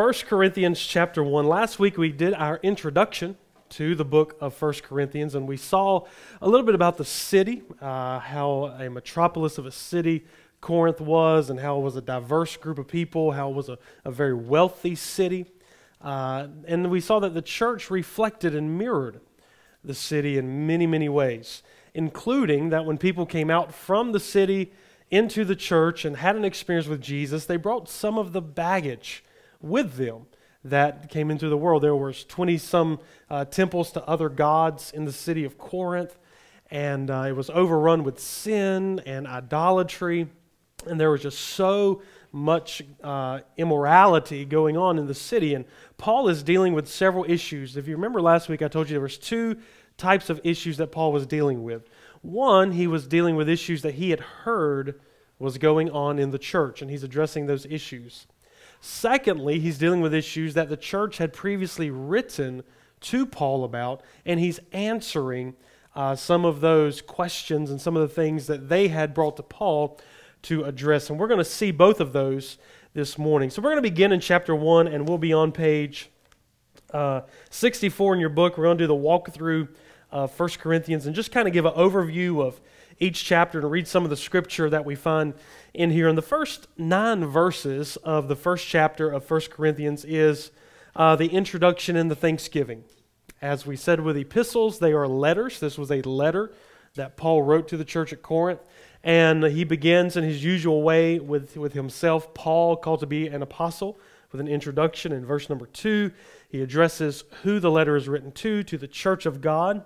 1 Corinthians chapter 1. Last week we did our introduction to the book of 1 Corinthians, and we saw a little bit about the city, uh, how a metropolis of a city Corinth was, and how it was a diverse group of people, how it was a, a very wealthy city. Uh, and we saw that the church reflected and mirrored the city in many, many ways, including that when people came out from the city into the church and had an experience with Jesus, they brought some of the baggage with them that came into the world. There was 20 some uh, temples to other gods in the city of Corinth, and uh, it was overrun with sin and idolatry, and there was just so much uh, immorality going on in the city. And Paul is dealing with several issues. If you remember last week, I told you there was two types of issues that Paul was dealing with. One, he was dealing with issues that he had heard was going on in the church, and he's addressing those issues. Secondly, he's dealing with issues that the church had previously written to Paul about, and he's answering uh, some of those questions and some of the things that they had brought to Paul to address. And we're going to see both of those this morning. So we're going to begin in chapter 1, and we'll be on page uh, 64 in your book. We're going to do the walkthrough of 1 Corinthians and just kind of give an overview of each chapter and read some of the scripture that we find in here. And the first nine verses of the first chapter of 1 Corinthians is uh, the introduction and the thanksgiving. As we said with epistles, they are letters. This was a letter that Paul wrote to the church at Corinth. And he begins in his usual way with, with himself, Paul, called to be an apostle, with an introduction in verse number two. He addresses who the letter is written to, to the church of God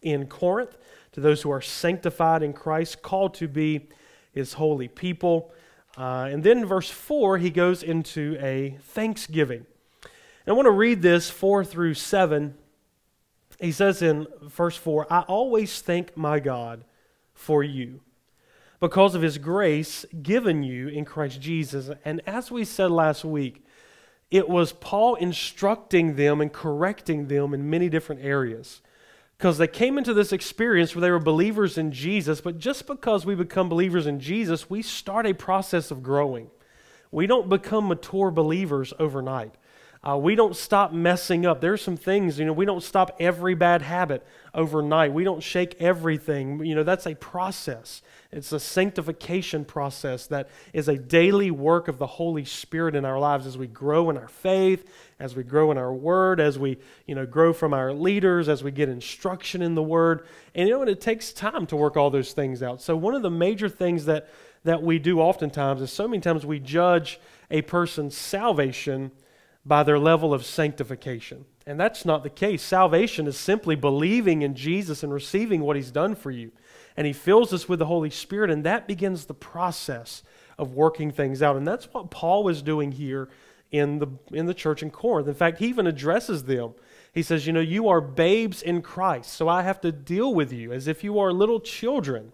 in Corinth, to those who are sanctified in Christ, called to be his holy people. Uh, and then verse 4, he goes into a thanksgiving. And I want to read this 4 through 7. He says in verse 4 I always thank my God for you because of his grace given you in Christ Jesus. And as we said last week, it was Paul instructing them and correcting them in many different areas because they came into this experience where they were believers in Jesus, but just because we become believers in Jesus, we start a process of growing. We don't become mature believers overnight. Uh, we don't stop messing up. There's some things, you know, we don't stop every bad habit overnight. We don't shake everything. You know, that's a process. It's a sanctification process that is a daily work of the Holy Spirit in our lives as we grow in our faith, as we grow in our word, as we, you know, grow from our leaders, as we get instruction in the word. And you know, and it takes time to work all those things out. So one of the major things that that we do oftentimes is so many times we judge a person's salvation by their level of sanctification. And that's not the case. Salvation is simply believing in Jesus and receiving what he's done for you. And he fills us with the Holy Spirit, and that begins the process of working things out. And that's what Paul was doing here in the, in the church in Corinth. In fact, he even addresses them. He says, You know, you are babes in Christ, so I have to deal with you as if you are little children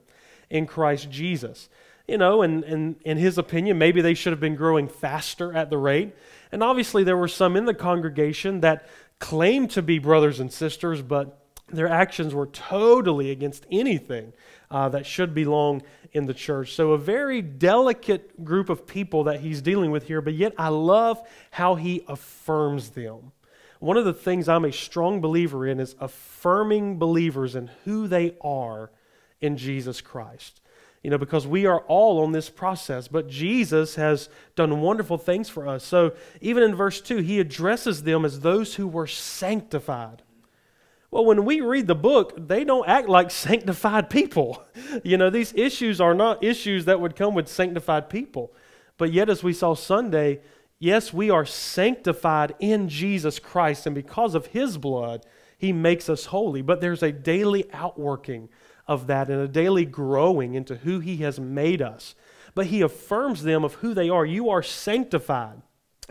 in Christ Jesus. You know, and, and in his opinion, maybe they should have been growing faster at the rate. And obviously, there were some in the congregation that claimed to be brothers and sisters, but their actions were totally against anything uh, that should belong in the church. So, a very delicate group of people that he's dealing with here, but yet I love how he affirms them. One of the things I'm a strong believer in is affirming believers in who they are in Jesus Christ you know, because we are all on this process. But Jesus has done wonderful things for us. So even in verse 2, he addresses them as those who were sanctified. Well, when we read the book, they don't act like sanctified people. You know, these issues are not issues that would come with sanctified people. But yet, as we saw Sunday, yes, we are sanctified in Jesus Christ, and because of his blood, he makes us holy. But there's a daily outworking of that and a daily growing into who He has made us. But He affirms them of who they are. You are sanctified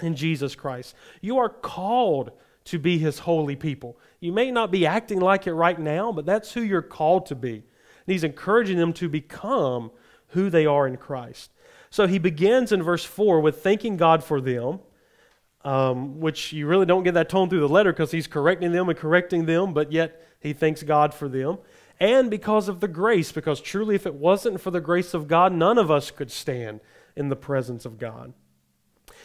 in Jesus Christ. You are called to be His holy people. You may not be acting like it right now, but that's who you're called to be. And He's encouraging them to become who they are in Christ. So He begins in verse 4 with thanking God for them. Um, which you really don't get that tone through the letter because he's correcting them and correcting them, but yet he thanks God for them and because of the grace, because truly, if it wasn't for the grace of God, none of us could stand in the presence of God.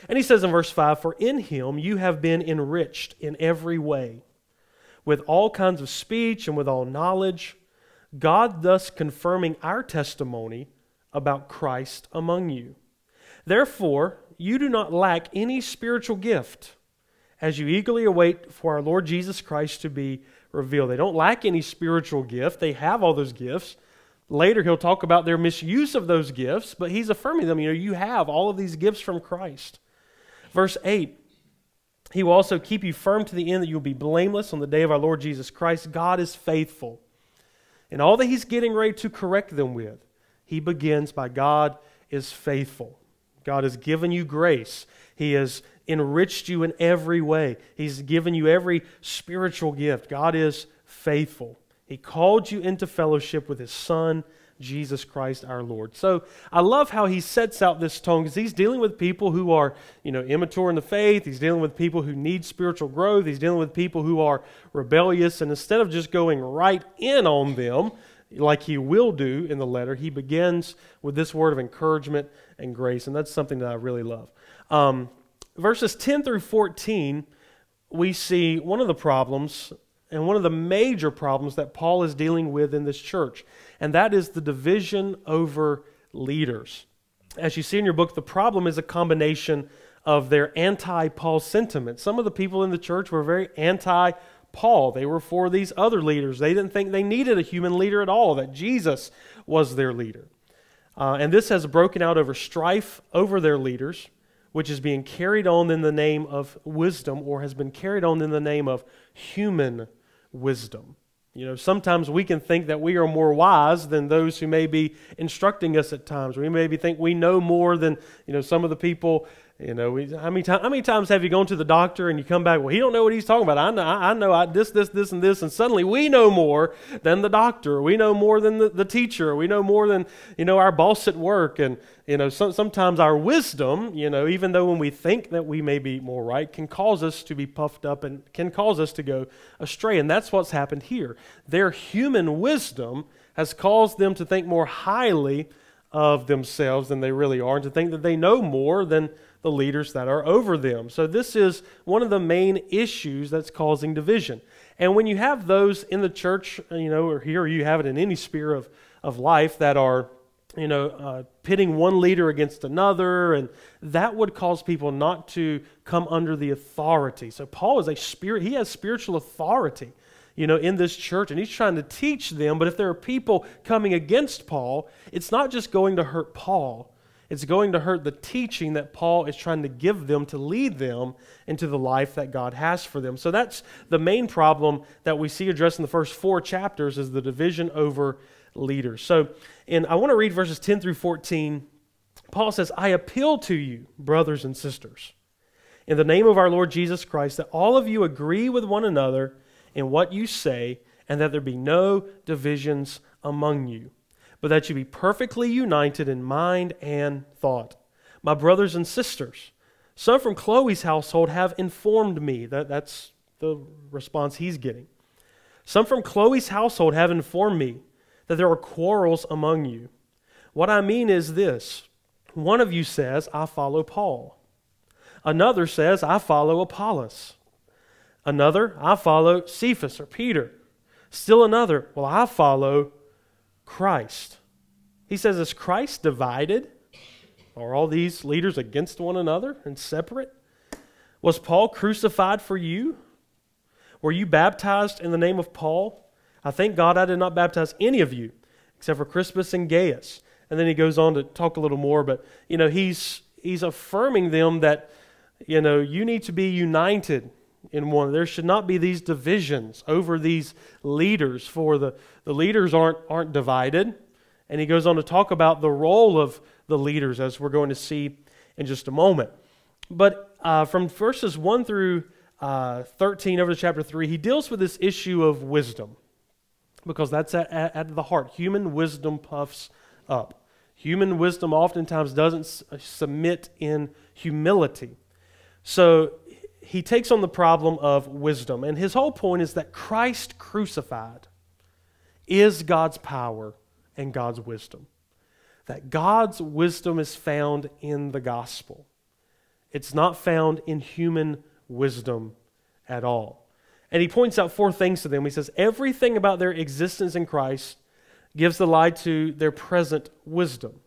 And he says in verse 5 For in him you have been enriched in every way, with all kinds of speech and with all knowledge, God thus confirming our testimony about Christ among you. Therefore, you do not lack any spiritual gift as you eagerly await for our Lord Jesus Christ to be revealed. They don't lack any spiritual gift, they have all those gifts. Later, he'll talk about their misuse of those gifts, but he's affirming them. You know, you have all of these gifts from Christ. Verse 8 He will also keep you firm to the end that you'll be blameless on the day of our Lord Jesus Christ. God is faithful. And all that he's getting ready to correct them with, he begins by God is faithful. God has given you grace. He has enriched you in every way. He's given you every spiritual gift. God is faithful. He called you into fellowship with His Son, Jesus Christ our Lord. So I love how he sets out this tone because he's dealing with people who are, you know, immature in the faith. He's dealing with people who need spiritual growth. He's dealing with people who are rebellious. And instead of just going right in on them, like he will do in the letter, he begins with this word of encouragement and grace. And that's something that I really love. Um, verses 10 through 14, we see one of the problems and one of the major problems that Paul is dealing with in this church, and that is the division over leaders. As you see in your book, the problem is a combination of their anti Paul sentiment. Some of the people in the church were very anti Paul. They were for these other leaders. They didn't think they needed a human leader at all, that Jesus was their leader. Uh, and this has broken out over strife over their leaders which is being carried on in the name of wisdom or has been carried on in the name of human wisdom. You know, sometimes we can think that we are more wise than those who may be instructing us at times. We maybe think we know more than, you know, some of the people you know, we, how, many time, how many times have you gone to the doctor and you come back, well, he don't know what he's talking about. I know, I, know I, this, this, this, and this, and suddenly we know more than the doctor. We know more than the, the teacher. We know more than, you know, our boss at work. And, you know, so, sometimes our wisdom, you know, even though when we think that we may be more right, can cause us to be puffed up and can cause us to go astray. And that's what's happened here. Their human wisdom has caused them to think more highly of themselves than they really are and to think that they know more than the leaders that are over them. So, this is one of the main issues that's causing division. And when you have those in the church, you know, or here, you have it in any sphere of, of life that are, you know, uh, pitting one leader against another, and that would cause people not to come under the authority. So, Paul is a spirit, he has spiritual authority you know, in this church, and he's trying to teach them. But if there are people coming against Paul, it's not just going to hurt Paul, it's going to hurt the teaching that Paul is trying to give them to lead them into the life that God has for them. So that's the main problem that we see addressed in the first four chapters is the division over leaders. So, and I want to read verses 10 through 14. Paul says, I appeal to you, brothers and sisters, in the name of our Lord Jesus Christ, that all of you agree with one another in what you say, and that there be no divisions among you but that you be perfectly united in mind and thought. My brothers and sisters, some from Chloe's household have informed me. That, that's the response he's getting. Some from Chloe's household have informed me that there are quarrels among you. What I mean is this one of you says, I follow Paul. Another says, I follow Apollos. Another, I follow Cephas or Peter. Still another, well, I follow Christ. He says, Is Christ divided? Are all these leaders against one another and separate? Was Paul crucified for you? Were you baptized in the name of Paul? I thank God I did not baptize any of you except for Crispus and Gaius. And then he goes on to talk a little more, but you know, he's he's affirming them that you know, you need to be united in one. There should not be these divisions over these leaders, for the, the leaders aren't, aren't divided. And he goes on to talk about the role of the leaders, as we're going to see in just a moment. But uh, from verses 1 through uh, 13 over to chapter 3, he deals with this issue of wisdom, because that's at, at, at the heart. Human wisdom puffs up. Human wisdom oftentimes doesn't submit in humility. So he takes on the problem of wisdom. And his whole point is that Christ crucified is God's power and God's wisdom. That God's wisdom is found in the gospel. It's not found in human wisdom at all. And he points out four things to them. He says, Everything about their existence in Christ gives the lie to their present wisdom.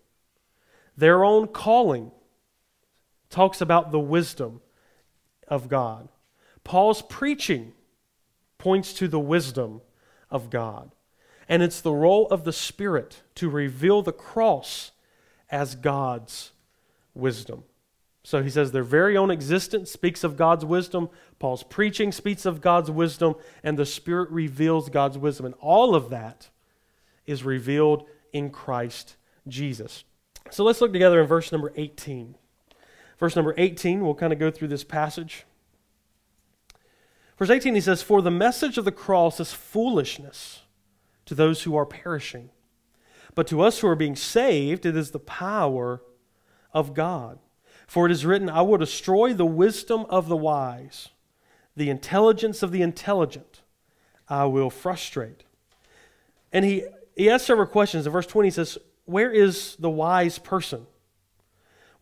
Their own calling talks about the wisdom of God. Paul's preaching points to the wisdom of God. And it's the role of the Spirit to reveal the cross as God's wisdom. So he says their very own existence speaks of God's wisdom. Paul's preaching speaks of God's wisdom, and the Spirit reveals God's wisdom. And all of that is revealed in Christ Jesus. So let's look together in verse number 18. Verse number 18, we'll kind of go through this passage. Verse 18, he says, For the message of the cross is foolishness to those who are perishing. But to us who are being saved, it is the power of God. For it is written, I will destroy the wisdom of the wise, the intelligence of the intelligent I will frustrate. And he, he asks several questions. In verse 20, he says, Where is the wise person?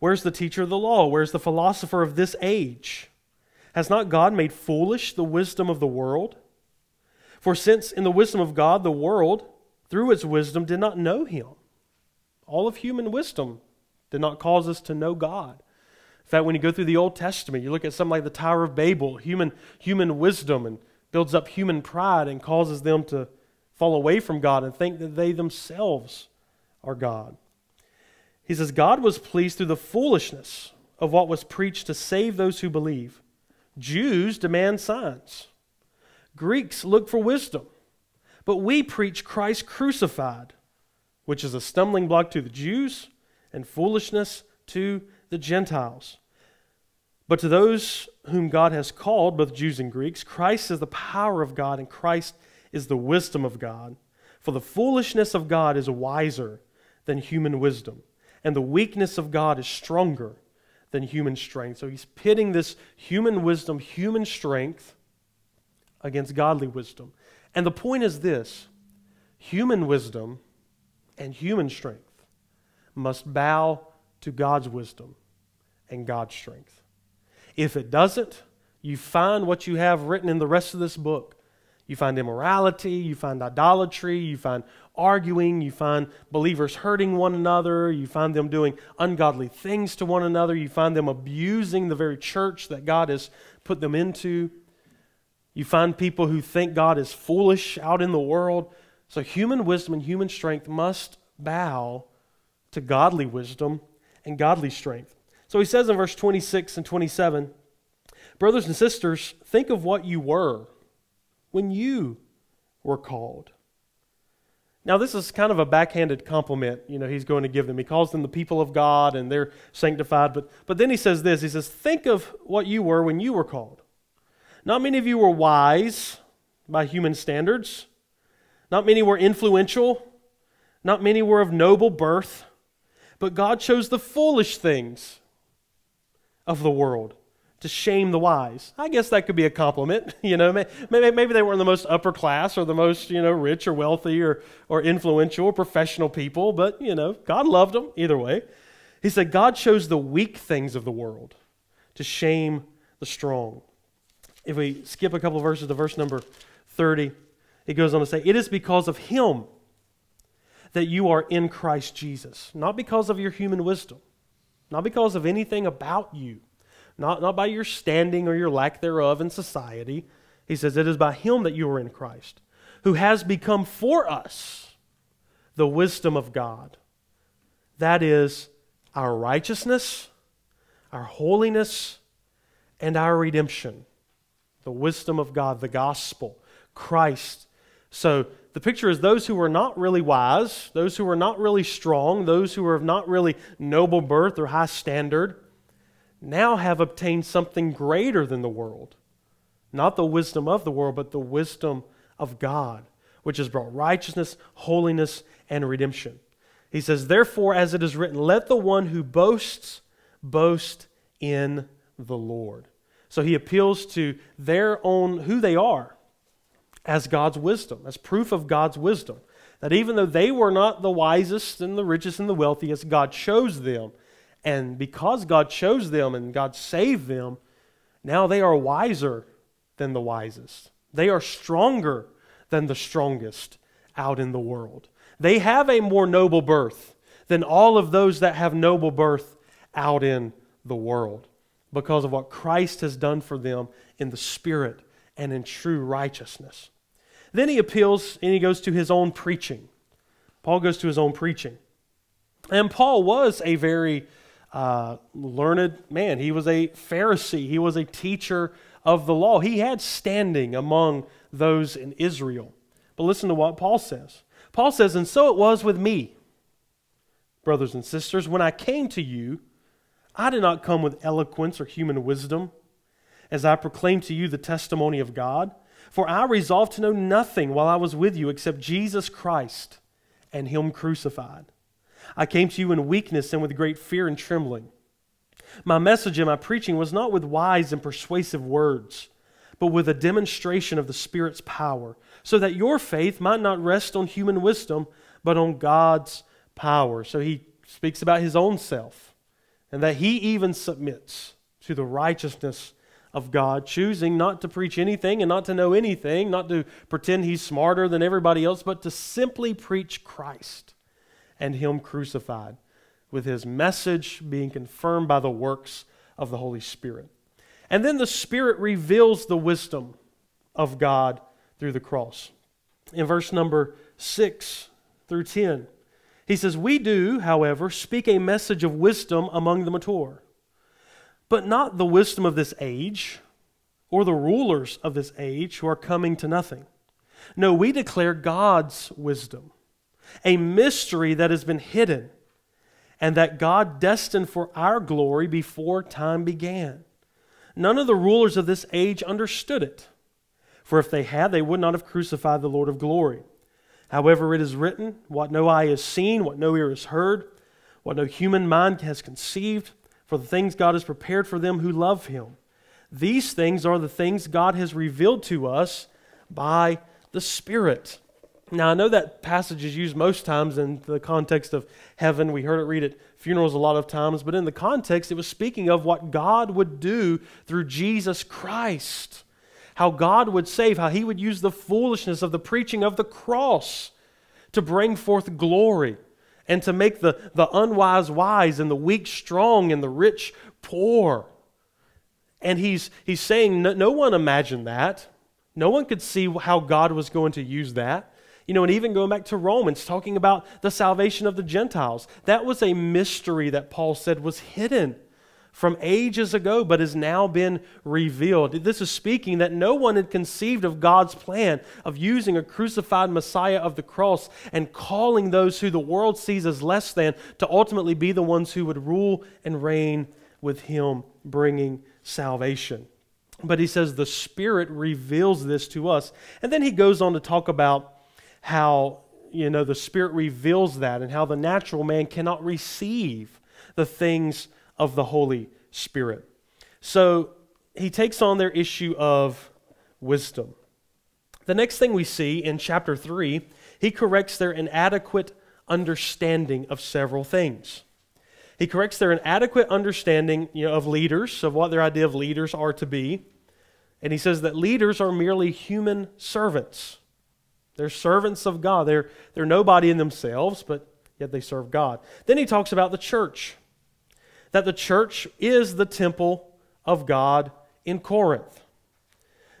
Where's the teacher of the law? Where's the philosopher of this age? Has not God made foolish the wisdom of the world? For since in the wisdom of God, the world, through its wisdom, did not know him, all of human wisdom did not cause us to know God. In fact, when you go through the Old Testament, you look at something like the Tower of Babel, human, human wisdom, and builds up human pride and causes them to fall away from God and think that they themselves are God. He says, God was pleased through the foolishness of what was preached to save those who believe. Jews demand signs, Greeks look for wisdom, but we preach Christ crucified, which is a stumbling block to the Jews and foolishness to the Gentiles. But to those whom God has called, both Jews and Greeks, Christ is the power of God and Christ is the wisdom of God. For the foolishness of God is wiser than human wisdom, and the weakness of God is stronger than human strength. So he's pitting this human wisdom, human strength, against godly wisdom. And the point is this human wisdom and human strength must bow to God's wisdom and God's strength. If it doesn't, you find what you have written in the rest of this book. You find immorality, you find idolatry, you find arguing, you find believers hurting one another, you find them doing ungodly things to one another, you find them abusing the very church that God has put them into. You find people who think God is foolish out in the world. So human wisdom and human strength must bow to godly wisdom and godly strength. So he says in verse 26 and 27 Brothers and sisters, think of what you were when you were called. Now, this is kind of a backhanded compliment, you know, he's going to give them. He calls them the people of God and they're sanctified. But, but then he says this He says, Think of what you were when you were called. Not many of you were wise by human standards, not many were influential, not many were of noble birth, but God chose the foolish things of the world to shame the wise. I guess that could be a compliment. You know, maybe, maybe they weren't the most upper class or the most, you know, rich or wealthy or, or influential or professional people, but, you know, God loved them either way. He said, God chose the weak things of the world to shame the strong. If we skip a couple verses to verse number 30, it goes on to say, It is because of him that you are in Christ Jesus, not because of your human wisdom not because of anything about you, not, not by your standing or your lack thereof in society. He says, It is by Him that you are in Christ, who has become for us the wisdom of God. That is our righteousness, our holiness, and our redemption. The wisdom of God, the gospel, Christ. So the picture is those who are not really wise, those who are not really strong, those who are of not really noble birth or high standard, now have obtained something greater than the world. Not the wisdom of the world, but the wisdom of God, which has brought righteousness, holiness, and redemption. He says, Therefore, as it is written, let the one who boasts boast in the Lord. So he appeals to their own, who they are as God's wisdom, as proof of God's wisdom. That even though they were not the wisest and the richest and the wealthiest, God chose them And because God chose them and God saved them, now they are wiser than the wisest. They are stronger than the strongest out in the world. They have a more noble birth than all of those that have noble birth out in the world because of what Christ has done for them in the Spirit and in true righteousness. Then he appeals and he goes to his own preaching. Paul goes to his own preaching. And Paul was a very uh, learned man. He was a Pharisee, he was a teacher of the law. He had standing among those in Israel. But listen to what Paul says. Paul says, And so it was with me, brothers and sisters, when I came to you, I did not come with eloquence or human wisdom as I proclaimed to you the testimony of God. For I resolved to know nothing while I was with you except Jesus Christ and Him crucified. I came to you in weakness and with great fear and trembling. My message and my preaching was not with wise and persuasive words, but with a demonstration of the Spirit's power, so that your faith might not rest on human wisdom, but on God's power. So he speaks about his own self, and that he even submits to the righteousness of God, choosing not to preach anything and not to know anything, not to pretend he's smarter than everybody else, but to simply preach Christ and Him crucified, with His message being confirmed by the works of the Holy Spirit. And then the Spirit reveals the wisdom of God through the cross. In verse number 6 through 10, he says, We do, however, speak a message of wisdom among the mature but not the wisdom of this age or the rulers of this age who are coming to nothing. No, we declare God's wisdom, a mystery that has been hidden and that God destined for our glory before time began. None of the rulers of this age understood it, for if they had, they would not have crucified the Lord of glory. However, it is written, What no eye has seen, what no ear has heard, what no human mind has conceived, for the things God has prepared for them who love Him. These things are the things God has revealed to us by the Spirit. Now, I know that passage is used most times in the context of heaven. We heard it read at funerals a lot of times, but in the context, it was speaking of what God would do through Jesus Christ. How God would save, how He would use the foolishness of the preaching of the cross to bring forth glory and to make the, the unwise wise and the weak strong and the rich poor. And he's, he's saying, no, no one imagined that. No one could see how God was going to use that. You know, and even going back to Romans, talking about the salvation of the Gentiles, that was a mystery that Paul said was hidden from ages ago, but has now been revealed. This is speaking that no one had conceived of God's plan of using a crucified Messiah of the cross and calling those who the world sees as less than to ultimately be the ones who would rule and reign with Him, bringing salvation. But he says the Spirit reveals this to us. And then he goes on to talk about how, you know, the Spirit reveals that and how the natural man cannot receive the things of the Holy Spirit. So he takes on their issue of wisdom. The next thing we see in chapter 3, he corrects their inadequate understanding of several things. He corrects their inadequate understanding you know, of leaders, of what their idea of leaders are to be. And he says that leaders are merely human servants. They're servants of God. They're, they're nobody in themselves, but yet they serve God. Then he talks about the church that the church is the temple of God in Corinth.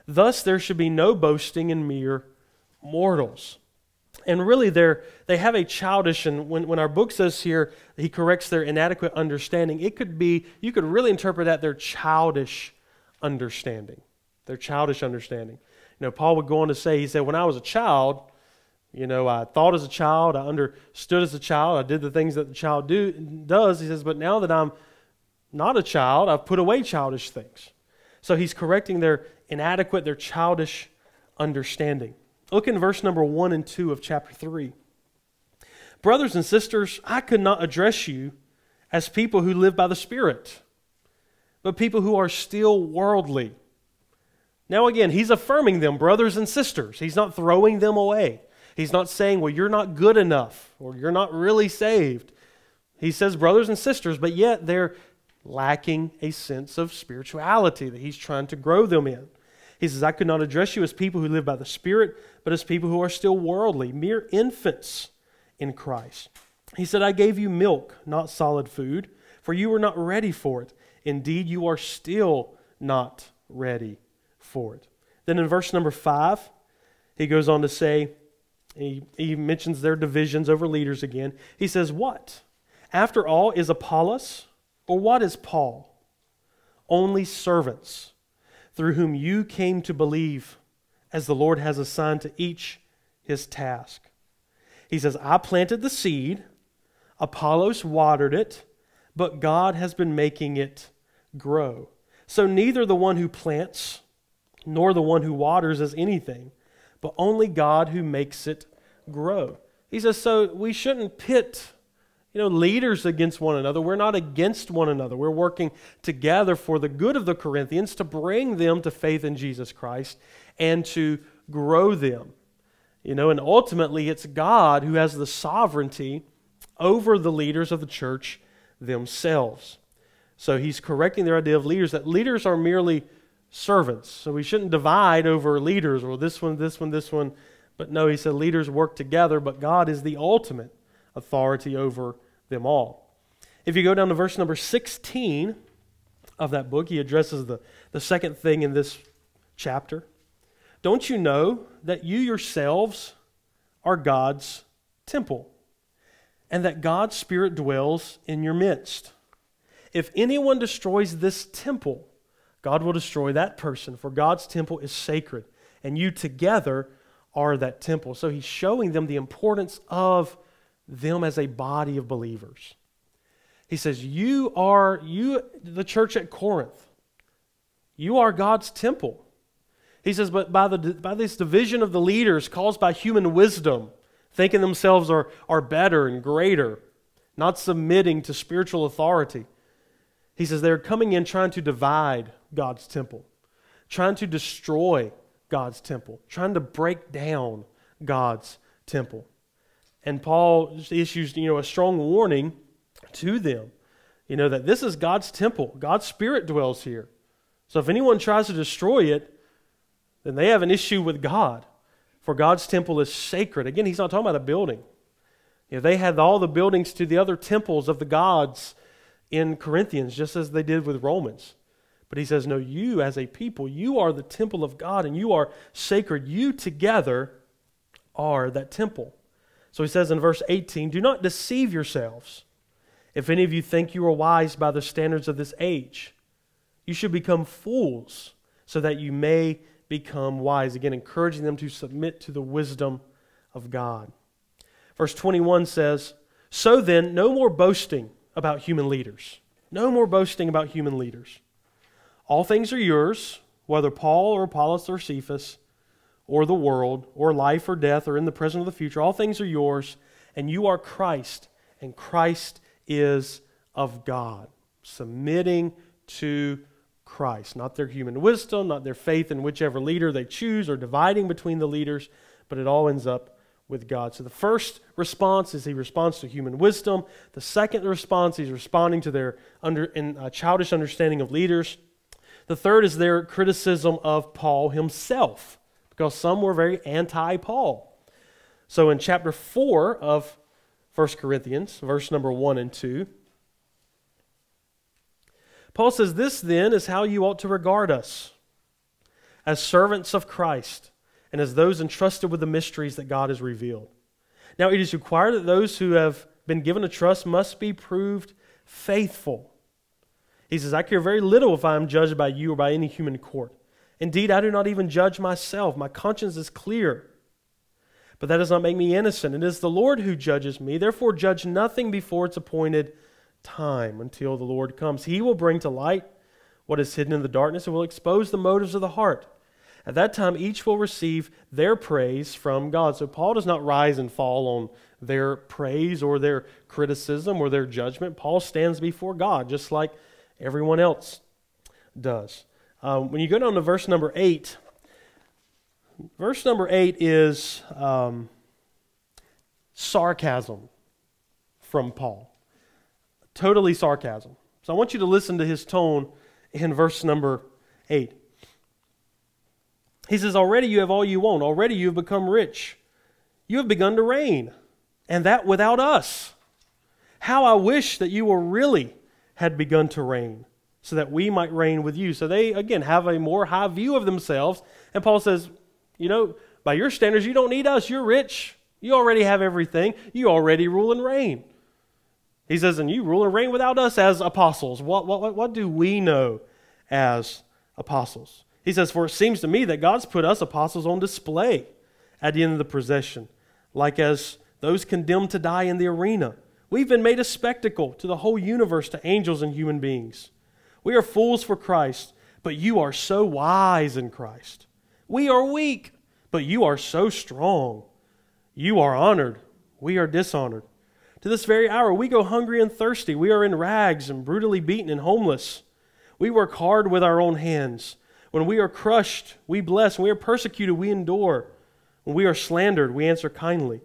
Thus, there should be no boasting in mere mortals. And really, they have a childish, and when, when our book says here, he corrects their inadequate understanding, it could be, you could really interpret that their childish understanding. Their childish understanding. You know, Paul would go on to say, he said, when I was a child, you know, I thought as a child, I understood as a child, I did the things that the child do, does. He says, but now that I'm not a child, I've put away childish things. So he's correcting their inadequate, their childish understanding. Look in verse number 1 and 2 of chapter 3. Brothers and sisters, I could not address you as people who live by the Spirit, but people who are still worldly. Now, again, he's affirming them, brothers and sisters. He's not throwing them away. He's not saying, well, you're not good enough or you're not really saved. He says brothers and sisters, but yet they're lacking a sense of spirituality that he's trying to grow them in. He says, I could not address you as people who live by the Spirit, but as people who are still worldly, mere infants in Christ. He said, I gave you milk, not solid food, for you were not ready for it. Indeed, you are still not ready for it. Then in verse number five, he goes on to say, he, he mentions their divisions over leaders again. He says, What? After all, is Apollos, or what is Paul? Only servants through whom you came to believe, as the Lord has assigned to each his task. He says, I planted the seed, Apollos watered it, but God has been making it grow. So neither the one who plants nor the one who waters as anything, but only God who makes it grow. He says, so we shouldn't pit you know, leaders against one another. We're not against one another. We're working together for the good of the Corinthians to bring them to faith in Jesus Christ and to grow them. You know, and ultimately it's God who has the sovereignty over the leaders of the church themselves. So he's correcting their idea of leaders that leaders are merely servants. So we shouldn't divide over leaders or this one, this one, this one. But no, he said leaders work together, but God is the ultimate authority over them all. If you go down to verse number 16 of that book, he addresses the, the second thing in this chapter. Don't you know that you yourselves are God's temple and that God's Spirit dwells in your midst? If anyone destroys this temple, God will destroy that person, for God's temple is sacred, and you together are that temple. So he's showing them the importance of them as a body of believers. He says, You are, you, the church at Corinth, you are God's temple. He says, But by, the, by this division of the leaders caused by human wisdom, thinking themselves are, are better and greater, not submitting to spiritual authority, he says they're coming in trying to divide God's temple, trying to destroy God's temple, trying to break down God's temple. And Paul issues, you know, a strong warning to them, you know, that this is God's temple. God's spirit dwells here. So if anyone tries to destroy it, then they have an issue with God. For God's temple is sacred. Again, he's not talking about a building. You know, they had all the buildings to the other temples of the gods in Corinthians, just as they did with Romans. But he says, No, you as a people, you are the temple of God and you are sacred. You together are that temple. So he says in verse 18, Do not deceive yourselves. If any of you think you are wise by the standards of this age, you should become fools so that you may become wise. Again, encouraging them to submit to the wisdom of God. Verse 21 says, So then, no more boasting about human leaders. No more boasting about human leaders. All things are yours, whether Paul or Apollos or Cephas or the world, or life or death, or in the present or the future. All things are yours, and you are Christ, and Christ is of God. Submitting to Christ, not their human wisdom, not their faith in whichever leader they choose, or dividing between the leaders, but it all ends up with God. So the first response is he responds to human wisdom. The second response, he's responding to their under, in, uh, childish understanding of leaders. The third is their criticism of Paul himself because some were very anti Paul. So in chapter 4 of 1 Corinthians, verse number 1 and 2, Paul says, This then is how you ought to regard us as servants of Christ and as those entrusted with the mysteries that God has revealed. Now, it is required that those who have been given a trust must be proved faithful. He says, I care very little if I am judged by you or by any human court. Indeed, I do not even judge myself. My conscience is clear. But that does not make me innocent. It is the Lord who judges me. Therefore, judge nothing before its appointed time until the Lord comes. He will bring to light what is hidden in the darkness and will expose the motives of the heart. At that time, each will receive their praise from God. So, Paul does not rise and fall on their praise or their criticism or their judgment. Paul stands before God just like everyone else does. Um, when you go down to verse number 8, verse number 8 is um, sarcasm from Paul. totally sarcasm. So I want you to listen to his tone in verse number 8. He says, Already you have all you want. Already you have become rich. You have begun to reign, and that without us. How I wish that you were really had begun to reign, so that we might reign with you. So they, again, have a more high view of themselves. And Paul says, You know, by your standards, you don't need us. You're rich. You already have everything. You already rule and reign. He says, And you rule and reign without us as apostles. What, what, what do we know as apostles? He says, For it seems to me that God's put us apostles on display at the end of the procession, like as those condemned to die in the arena. We've been made a spectacle to the whole universe, to angels and human beings. We are fools for Christ, but you are so wise in Christ. We are weak, but you are so strong. You are honored, we are dishonored. To this very hour, we go hungry and thirsty. We are in rags and brutally beaten and homeless. We work hard with our own hands. When we are crushed, we bless. When we are persecuted, we endure. When we are slandered, we answer kindly.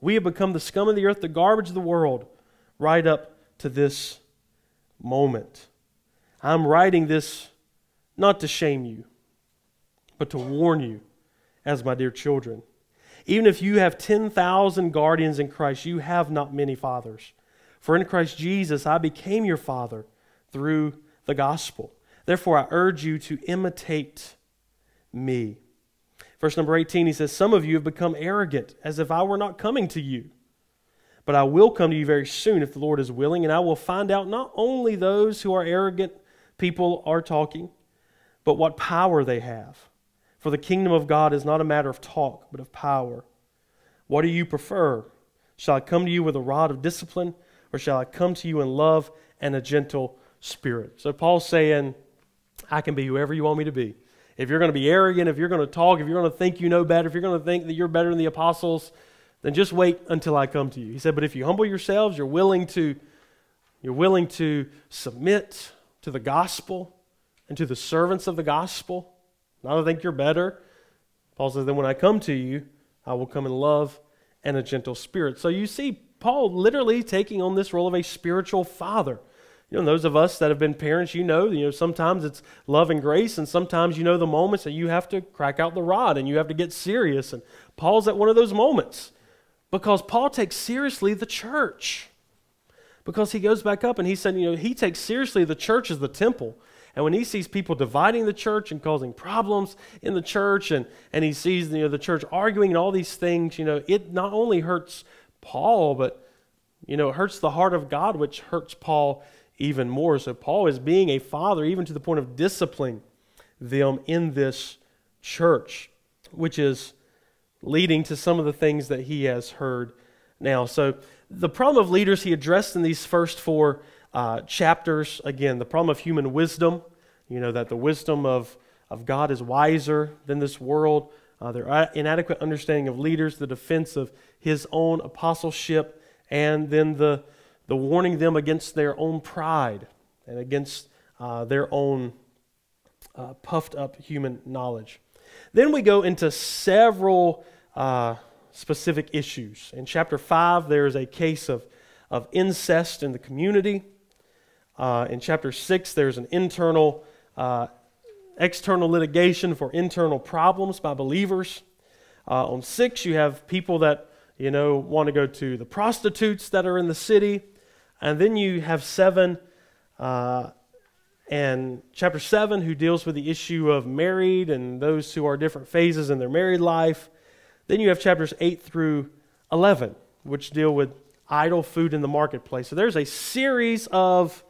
We have become the scum of the earth, the garbage of the world, right up to this moment. I'm writing this not to shame you, but to warn you as my dear children. Even if you have 10,000 guardians in Christ, you have not many fathers. For in Christ Jesus, I became your father through the gospel. Therefore, I urge you to imitate me. Verse number 18, he says, Some of you have become arrogant, as if I were not coming to you. But I will come to you very soon, if the Lord is willing, and I will find out not only those who are arrogant people are talking, but what power they have. For the kingdom of God is not a matter of talk, but of power. What do you prefer? Shall I come to you with a rod of discipline, or shall I come to you in love and a gentle spirit? So Paul's saying, I can be whoever you want me to be. If you're going to be arrogant, if you're going to talk, if you're going to think you know better, if you're going to think that you're better than the apostles, then just wait until I come to you. He said, but if you humble yourselves, you're willing to you're willing to submit to the gospel and to the servants of the gospel, not to think you're better. Paul says, then when I come to you, I will come in love and a gentle spirit. So you see Paul literally taking on this role of a spiritual father. You know, those of us that have been parents, you know, you know, sometimes it's love and grace, and sometimes you know the moments that you have to crack out the rod and you have to get serious. And Paul's at one of those moments because Paul takes seriously the church. Because he goes back up and he said, you know, he takes seriously the church as the temple. And when he sees people dividing the church and causing problems in the church, and, and he sees you know, the church arguing and all these things, you know, it not only hurts Paul, but you know, it hurts the heart of God, which hurts Paul even more. So Paul is being a father, even to the point of disciplining them in this church, which is leading to some of the things that he has heard now. So the problem of leaders he addressed in these first four uh, chapters again, the problem of human wisdom, you know, that the wisdom of, of God is wiser than this world, uh, their inadequate understanding of leaders, the defense of his own apostleship, and then the the warning them against their own pride and against uh, their own uh, puffed up human knowledge. Then we go into several uh, specific issues. In chapter 5, there is a case of, of incest in the community. Uh, in chapter 6, there's an internal, uh, external litigation for internal problems by believers. Uh, on 6, you have people that you know want to go to the prostitutes that are in the city and then you have 7 uh, and chapter 7, who deals with the issue of married and those who are different phases in their married life. Then you have chapters 8 through 11, which deal with idol food in the marketplace. So there's a series of,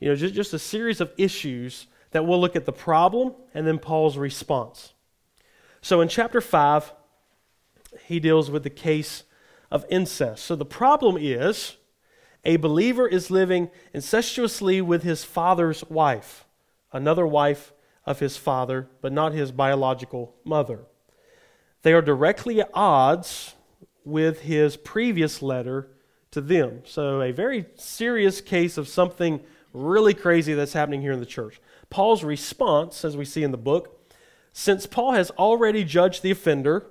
you know, just, just a series of issues that we'll look at the problem and then Paul's response. So in chapter 5, he deals with the case of incest. So the problem is a believer is living incestuously with his father's wife, another wife of his father, but not his biological mother. They are directly at odds with his previous letter to them. So, a very serious case of something really crazy that's happening here in the church. Paul's response, as we see in the book, since Paul has already judged the offender,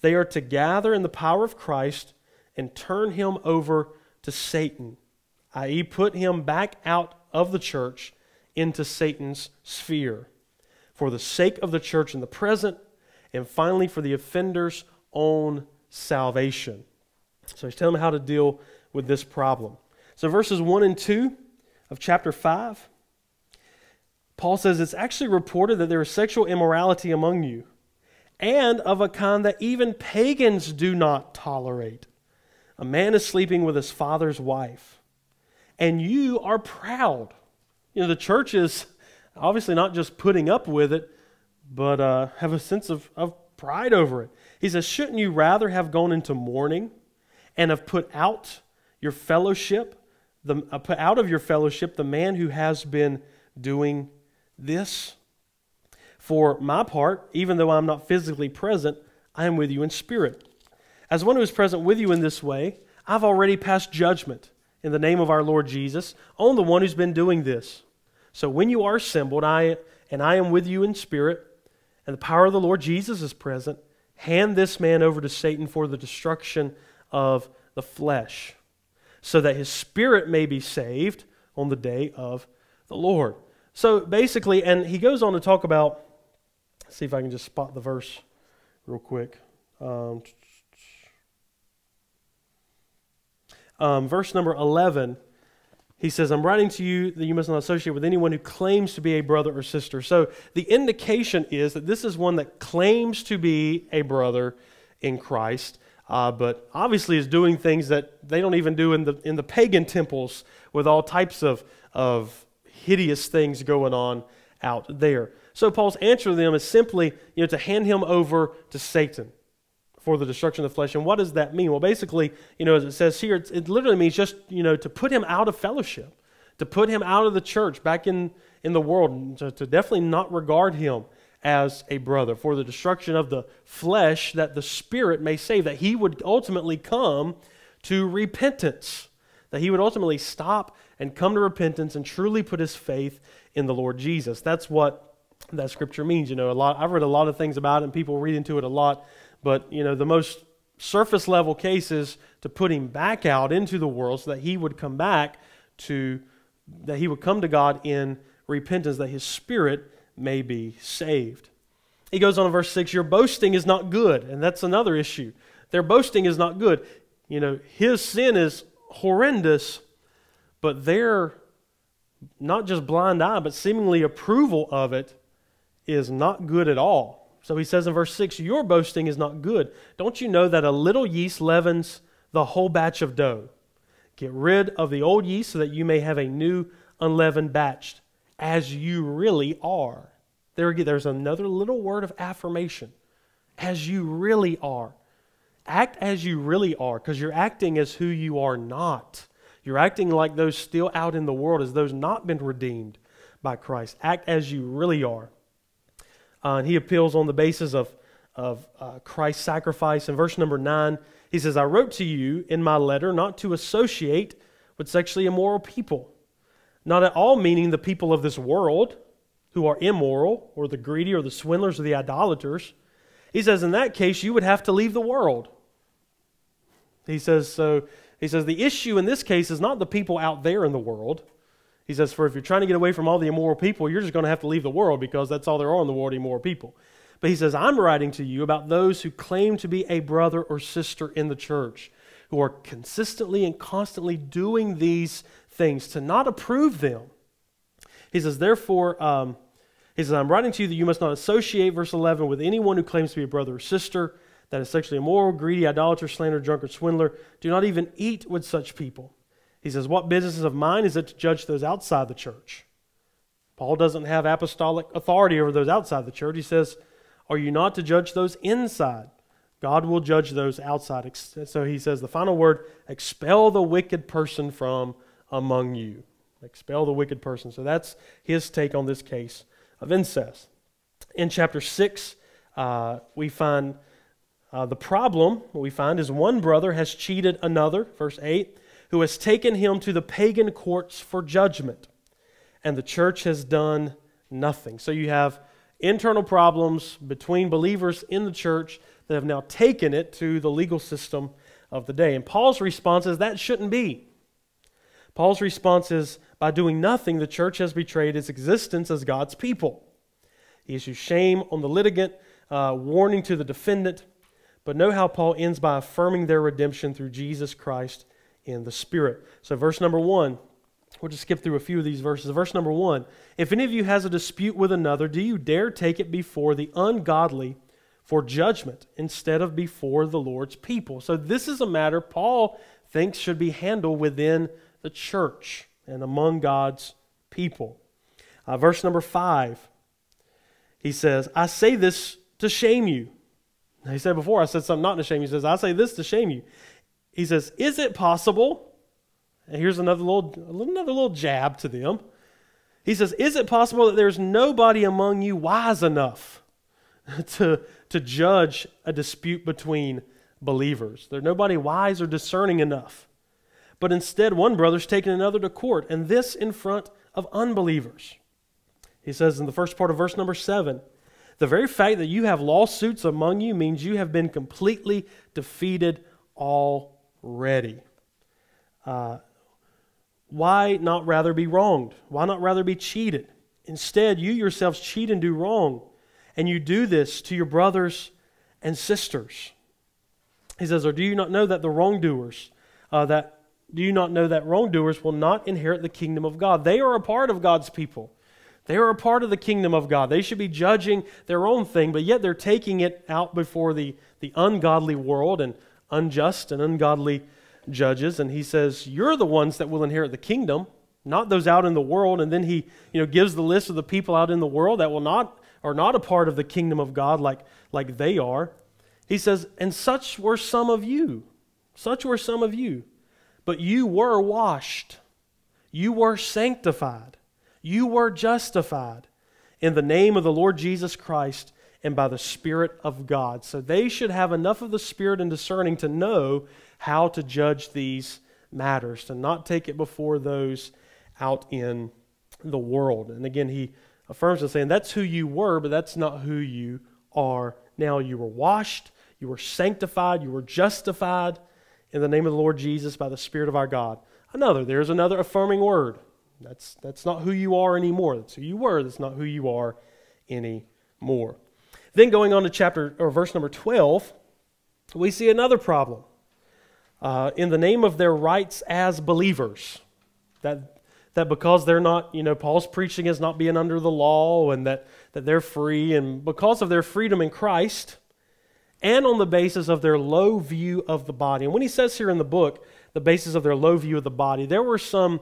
they are to gather in the power of Christ and turn him over to Satan i.e., put him back out of the church into Satan's sphere for the sake of the church in the present, and finally for the offender's own salvation. So he's telling them how to deal with this problem. So, verses 1 and 2 of chapter 5, Paul says it's actually reported that there is sexual immorality among you, and of a kind that even pagans do not tolerate. A man is sleeping with his father's wife, and you are proud. You know, the church is obviously not just putting up with it, but uh, have a sense of, of pride over it. He says, Shouldn't you rather have gone into mourning and have put out your fellowship, the, uh, put out of your fellowship the man who has been doing this? For my part, even though I'm not physically present, I am with you in spirit. As one who is present with you in this way, I've already passed judgment in the name of our Lord Jesus on the one who's been doing this. So when you are assembled, I and I am with you in spirit, and the power of the Lord Jesus is present, hand this man over to Satan for the destruction of the flesh, so that his spirit may be saved on the day of the Lord. So basically, and he goes on to talk about, see if I can just spot the verse real quick. Um, um, verse number 11 he says, I'm writing to you that you must not associate with anyone who claims to be a brother or sister. So the indication is that this is one that claims to be a brother in Christ, uh, but obviously is doing things that they don't even do in the, in the pagan temples with all types of, of hideous things going on out there. So Paul's answer to them is simply you know, to hand him over to Satan for the destruction of the flesh. And what does that mean? Well, basically, you know, as it says here, it literally means just, you know, to put him out of fellowship, to put him out of the church, back in, in the world, to, to definitely not regard him as a brother, for the destruction of the flesh that the Spirit may save, that he would ultimately come to repentance, that he would ultimately stop and come to repentance and truly put his faith in the Lord Jesus. That's what that scripture means. You know, a lot I've read a lot of things about it and people read into it a lot. But, you know, the most surface level cases to put him back out into the world so that he would come back to, that he would come to God in repentance, that his spirit may be saved. He goes on in verse 6 Your boasting is not good. And that's another issue. Their boasting is not good. You know, his sin is horrendous, but their not just blind eye, but seemingly approval of it is not good at all. So he says in verse 6 Your boasting is not good. Don't you know that a little yeast leavens the whole batch of dough? Get rid of the old yeast so that you may have a new unleavened batch, as you really are. There there's another little word of affirmation. As you really are. Act as you really are, because you're acting as who you are not. You're acting like those still out in the world, as those not been redeemed by Christ. Act as you really are. Uh, and he appeals on the basis of, of uh, Christ's sacrifice. In verse number 9, he says, I wrote to you in my letter not to associate with sexually immoral people, not at all meaning the people of this world who are immoral, or the greedy, or the swindlers, or the idolaters. He says, in that case, you would have to leave the world. He says, so he says, the issue in this case is not the people out there in the world. He says, For if you're trying to get away from all the immoral people, you're just going to have to leave the world because that's all there are in the world, immoral people. But he says, I'm writing to you about those who claim to be a brother or sister in the church, who are consistently and constantly doing these things, to not approve them. He says, Therefore, um, he says, I'm writing to you that you must not associate, verse 11, with anyone who claims to be a brother or sister, that is sexually immoral, greedy, idolater, slanderer, drunkard, swindler. Do not even eat with such people. He says, What business of mine is it to judge those outside the church? Paul doesn't have apostolic authority over those outside the church. He says, Are you not to judge those inside? God will judge those outside. So he says, The final word, expel the wicked person from among you. Expel the wicked person. So that's his take on this case of incest. In chapter 6, uh, we find uh, the problem, what we find is one brother has cheated another, verse 8 who has taken him to the pagan courts for judgment. And the church has done nothing. So you have internal problems between believers in the church that have now taken it to the legal system of the day. And Paul's response is that shouldn't be. Paul's response is by doing nothing, the church has betrayed its existence as God's people. He issues shame on the litigant, uh, warning to the defendant. But know how Paul ends by affirming their redemption through Jesus Christ in the Spirit. So, verse number one, we'll just skip through a few of these verses. Verse number one If any of you has a dispute with another, do you dare take it before the ungodly for judgment instead of before the Lord's people? So, this is a matter Paul thinks should be handled within the church and among God's people. Uh, verse number five, he says, I say this to shame you. He said before, I said something not to shame you. He says, I say this to shame you. He says, Is it possible? And here's another little, another little jab to them. He says, Is it possible that there's nobody among you wise enough to, to judge a dispute between believers? There's nobody wise or discerning enough. But instead, one brother's taken another to court, and this in front of unbelievers. He says in the first part of verse number seven, the very fact that you have lawsuits among you means you have been completely defeated already. Uh, why not rather be wronged? Why not rather be cheated? Instead, you yourselves cheat and do wrong, and you do this to your brothers and sisters. He says, Or do you not know that the wrongdoers, uh, that do you not know that wrongdoers will not inherit the kingdom of God? They are a part of God's people. They are a part of the kingdom of God. They should be judging their own thing, but yet they're taking it out before the, the ungodly world and unjust and ungodly judges. And he says, You're the ones that will inherit the kingdom, not those out in the world. And then he you know, gives the list of the people out in the world that will not are not a part of the kingdom of God like, like they are. He says, And such were some of you. Such were some of you. But you were washed, you were sanctified you were justified in the name of the Lord Jesus Christ and by the Spirit of God. So they should have enough of the Spirit and discerning to know how to judge these matters, to not take it before those out in the world. And again, he affirms it saying, That's who you were, but that's not who you are now. You were washed, you were sanctified, you were justified in the name of the Lord Jesus by the Spirit of our God. Another, there's another affirming word. That's, that's not who you are anymore. That's who you were. That's not who you are anymore. Then going on to chapter or verse number 12, we see another problem. Uh, in the name of their rights as believers, that, that because they're not, you know, Paul's preaching is not being under the law and that, that they're free, and because of their freedom in Christ, and on the basis of their low view of the body. And when he says here in the book, the basis of their low view of the body, there were some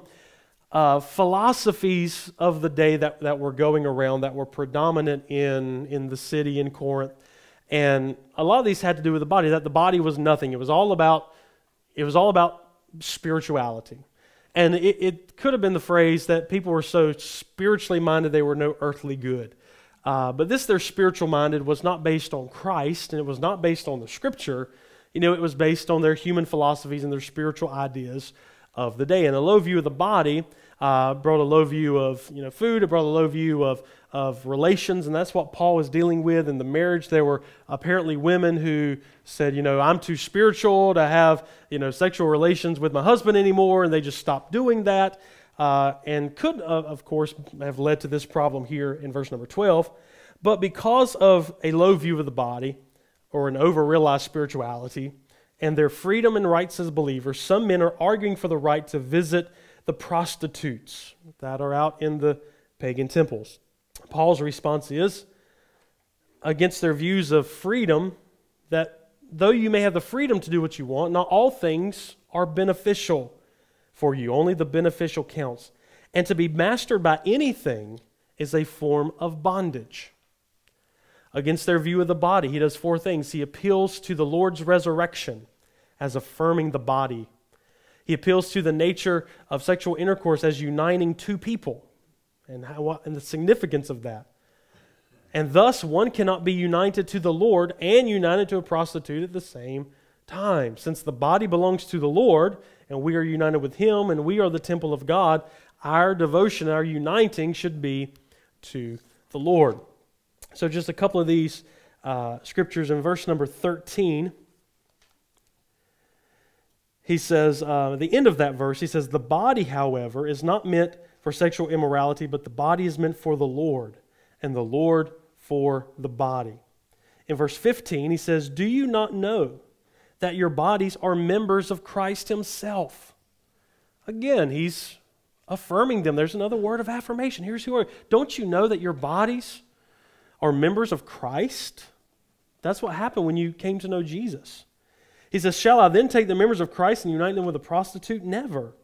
uh, philosophies of the day that, that were going around that were predominant in, in the city in Corinth. And a lot of these had to do with the body, that the body was nothing. It was all about, it was all about spirituality. And it, it could have been the phrase that people were so spiritually minded they were no earthly good. Uh, but this, their spiritual minded, was not based on Christ and it was not based on the scripture. You know, it was based on their human philosophies and their spiritual ideas of the day. And a low view of the body uh, brought a low view of you know food. It brought a low view of of relations, and that's what Paul was dealing with in the marriage. There were apparently women who said, you know, I'm too spiritual to have you know sexual relations with my husband anymore, and they just stopped doing that. Uh, and could, uh, of course, have led to this problem here in verse number 12. But because of a low view of the body or an over realized spirituality and their freedom and rights as believers, some men are arguing for the right to visit the prostitutes that are out in the pagan temples. Paul's response is against their views of freedom that though you may have the freedom to do what you want, not all things are beneficial for you. Only the beneficial counts. And to be mastered by anything is a form of bondage. Against their view of the body, he does four things. He appeals to the Lord's resurrection as affirming the body he appeals to the nature of sexual intercourse as uniting two people and, how, and the significance of that. And thus, one cannot be united to the Lord and united to a prostitute at the same time. Since the body belongs to the Lord and we are united with Him and we are the temple of God, our devotion, our uniting should be to the Lord. So, just a couple of these uh, scriptures in verse number 13. He says, uh, at the end of that verse, he says, The body, however, is not meant for sexual immorality, but the body is meant for the Lord, and the Lord for the body. In verse 15, he says, Do you not know that your bodies are members of Christ Himself? Again, he's affirming them. There's another word of affirmation. Here's who are. Don't you know that your bodies are members of Christ? That's what happened when you came to know Jesus. He says, Shall I then take the members of Christ and unite them with a prostitute? Never.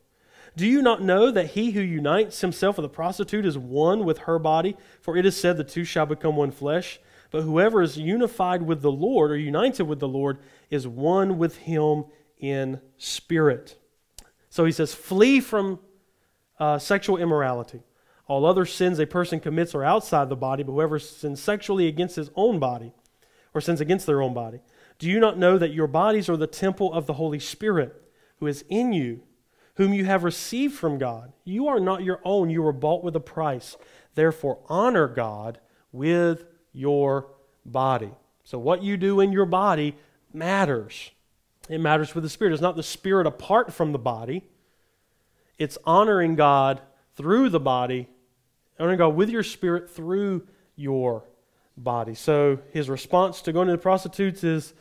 Do you not know that he who unites himself with a prostitute is one with her body? For it is said, The two shall become one flesh. But whoever is unified with the Lord or united with the Lord is one with him in spirit. So he says, Flee from uh, sexual immorality. All other sins a person commits are outside the body, but whoever sins sexually against his own body or sins against their own body do you not know that your bodies are the temple of the Holy Spirit who is in you, whom you have received from God? You are not your own, you were bought with a price. Therefore, honor God with your body. So, what you do in your body matters. It matters with the Spirit. It's not the Spirit apart from the body, it's honoring God through the body, honoring God with your spirit through your body. So, his response to going to the prostitutes is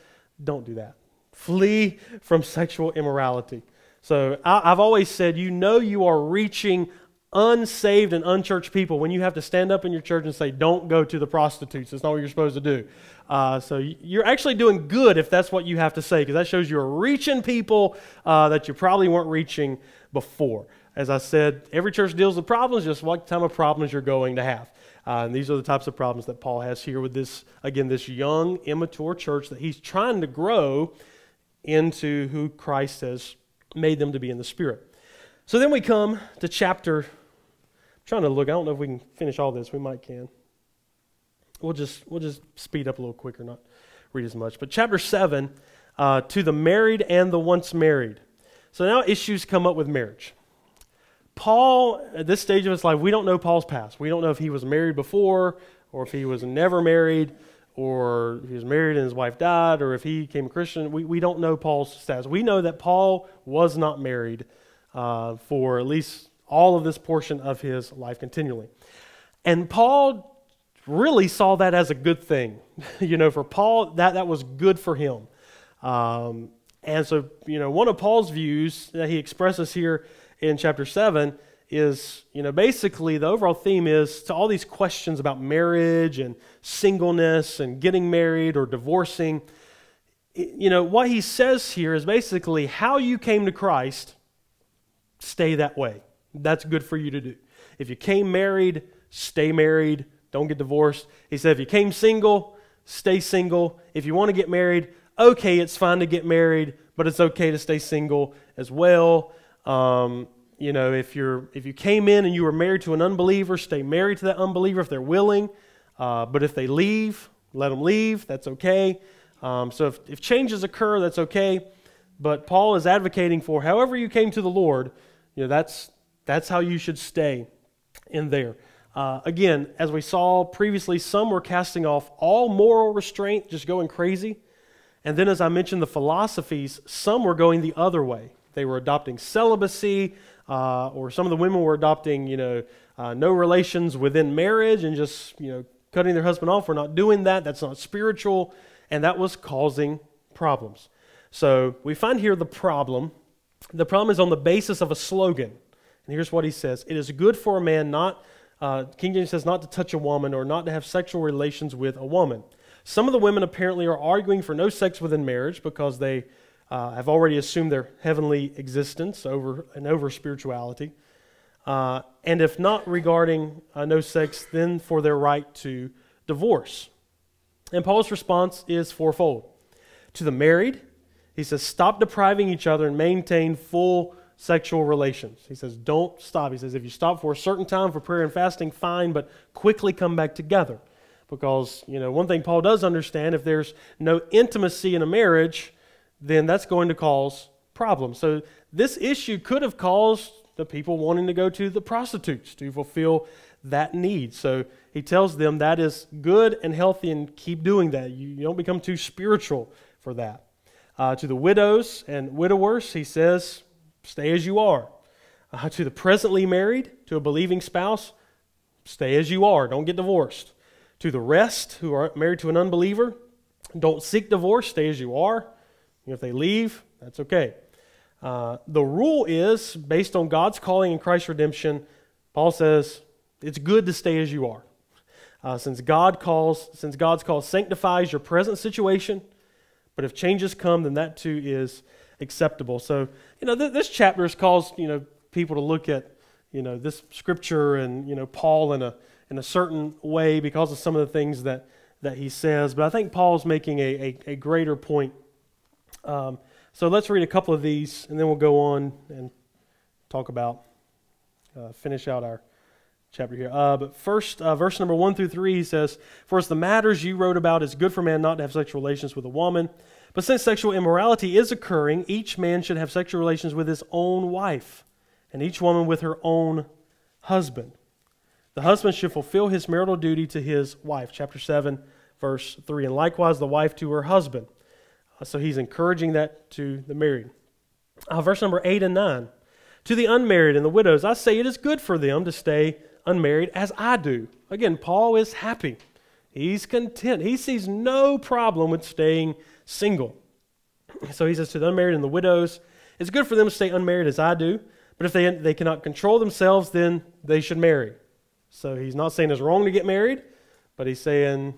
don't do that. Flee from sexual immorality. So I, have always said, you know, you are reaching unsaved and unchurched people when you have to stand up in your church and say, don't go to the prostitutes. That's not what you're supposed to do. Uh, so you're actually doing good if that's what you have to say, because that shows you're reaching people uh, that you probably weren't reaching before. As I said, every church deals with problems, just what type of problems you're going to have. Uh, and these are the types of problems that Paul has here with this, again, this young, immature church that he's trying to grow into who Christ has made them to be in the Spirit. So then we come to chapter. I'm trying to look. I don't know if we can finish all this. We might can. We'll just we'll just speed up a little quicker, not read as much. But chapter seven, uh, to the married and the once married. So now issues come up with marriage. Paul, at this stage of his life, we don't know Paul's past. We don't know if he was married before, or if he was never married, or if he was married and his wife died, or if he became a Christian. We, we don't know Paul's status. We know that Paul was not married uh, for at least all of this portion of his life continually. And Paul really saw that as a good thing. you know, for Paul, that, that was good for him. Um, and so, you know, one of Paul's views that he expresses here in chapter 7 is, you know, basically the overall theme is to all these questions about marriage and singleness and getting married or divorcing. You know, what he says here is basically how you came to Christ, stay that way. That's good for you to do. If you came married, stay married, don't get divorced. He said, if you came single, stay single. If you want to get married, okay, it's fine to get married, but it's okay to stay single as well. Um, you know, if you're if you came in and you were married to an unbeliever, stay married to that unbeliever if they're willing. Uh, but if they leave, let them leave. That's okay. Um, so if, if changes occur, that's okay. But Paul is advocating for however you came to the Lord, you know, that's that's how you should stay in there. Uh, again, as we saw previously, some were casting off all moral restraint, just going crazy. And then, as I mentioned, the philosophies, some were going the other way. They were adopting celibacy, uh, or some of the women were adopting, you know, uh, no relations within marriage and just, you know, cutting their husband off. We're not doing that. That's not spiritual. And that was causing problems. So we find here the problem. The problem is on the basis of a slogan. And here's what he says It is good for a man not, uh, King James says, not to touch a woman or not to have sexual relations with a woman. Some of the women apparently are arguing for no sex within marriage because they uh, have already assumed their heavenly existence over and over spirituality. Uh, and if not regarding uh, no sex, then for their right to divorce. And Paul's response is fourfold. To the married, he says, stop depriving each other and maintain full sexual relations. He says, don't stop. He says, if you stop for a certain time for prayer and fasting, fine, but quickly come back together. Because, you know, one thing Paul does understand if there's no intimacy in a marriage, then that's going to cause problems. So this issue could have caused the people wanting to go to the prostitutes to fulfill that need. So he tells them that is good and healthy and keep doing that. You, don't become too spiritual for that. Uh, to the widows and widowers, he says, stay as you are. Uh, to the presently married, to a believing spouse, stay as you are. Don't get divorced. To the rest who are married to an unbeliever, don't seek divorce. Stay as you are. If they leave, that's okay. Uh, the rule is based on God's calling and Christ's redemption. Paul says it's good to stay as you are. Uh, since God calls, since God's call sanctifies your present situation, but if changes come, then that too is acceptable. So, you know, th- this chapter has caused, you know, people to look at, you know, this scripture and, you know, Paul in a, in a certain way because of some of the things that, that he says. But I think Paul's making a, a, a greater point. Um, so let's read a couple of these and then we'll go on and talk about, uh, finish out our chapter here. Uh, but first, uh, verse number one through three, he says, For as the matters you wrote about, is good for man not to have sexual relations with a woman. But since sexual immorality is occurring, each man should have sexual relations with his own wife, and each woman with her own husband. The husband should fulfill his marital duty to his wife. Chapter 7, verse 3. And likewise, the wife to her husband. So he's encouraging that to the married. Uh, verse number 8 and 9. To the unmarried and the widows, I say it is good for them to stay unmarried as I do. Again, Paul is happy. He's content. He sees no problem with staying single. So he says to the unmarried and the widows, it's good for them to stay unmarried as I do, but if they, they cannot control themselves, then they should marry. So he's not saying it's wrong to get married, but he's saying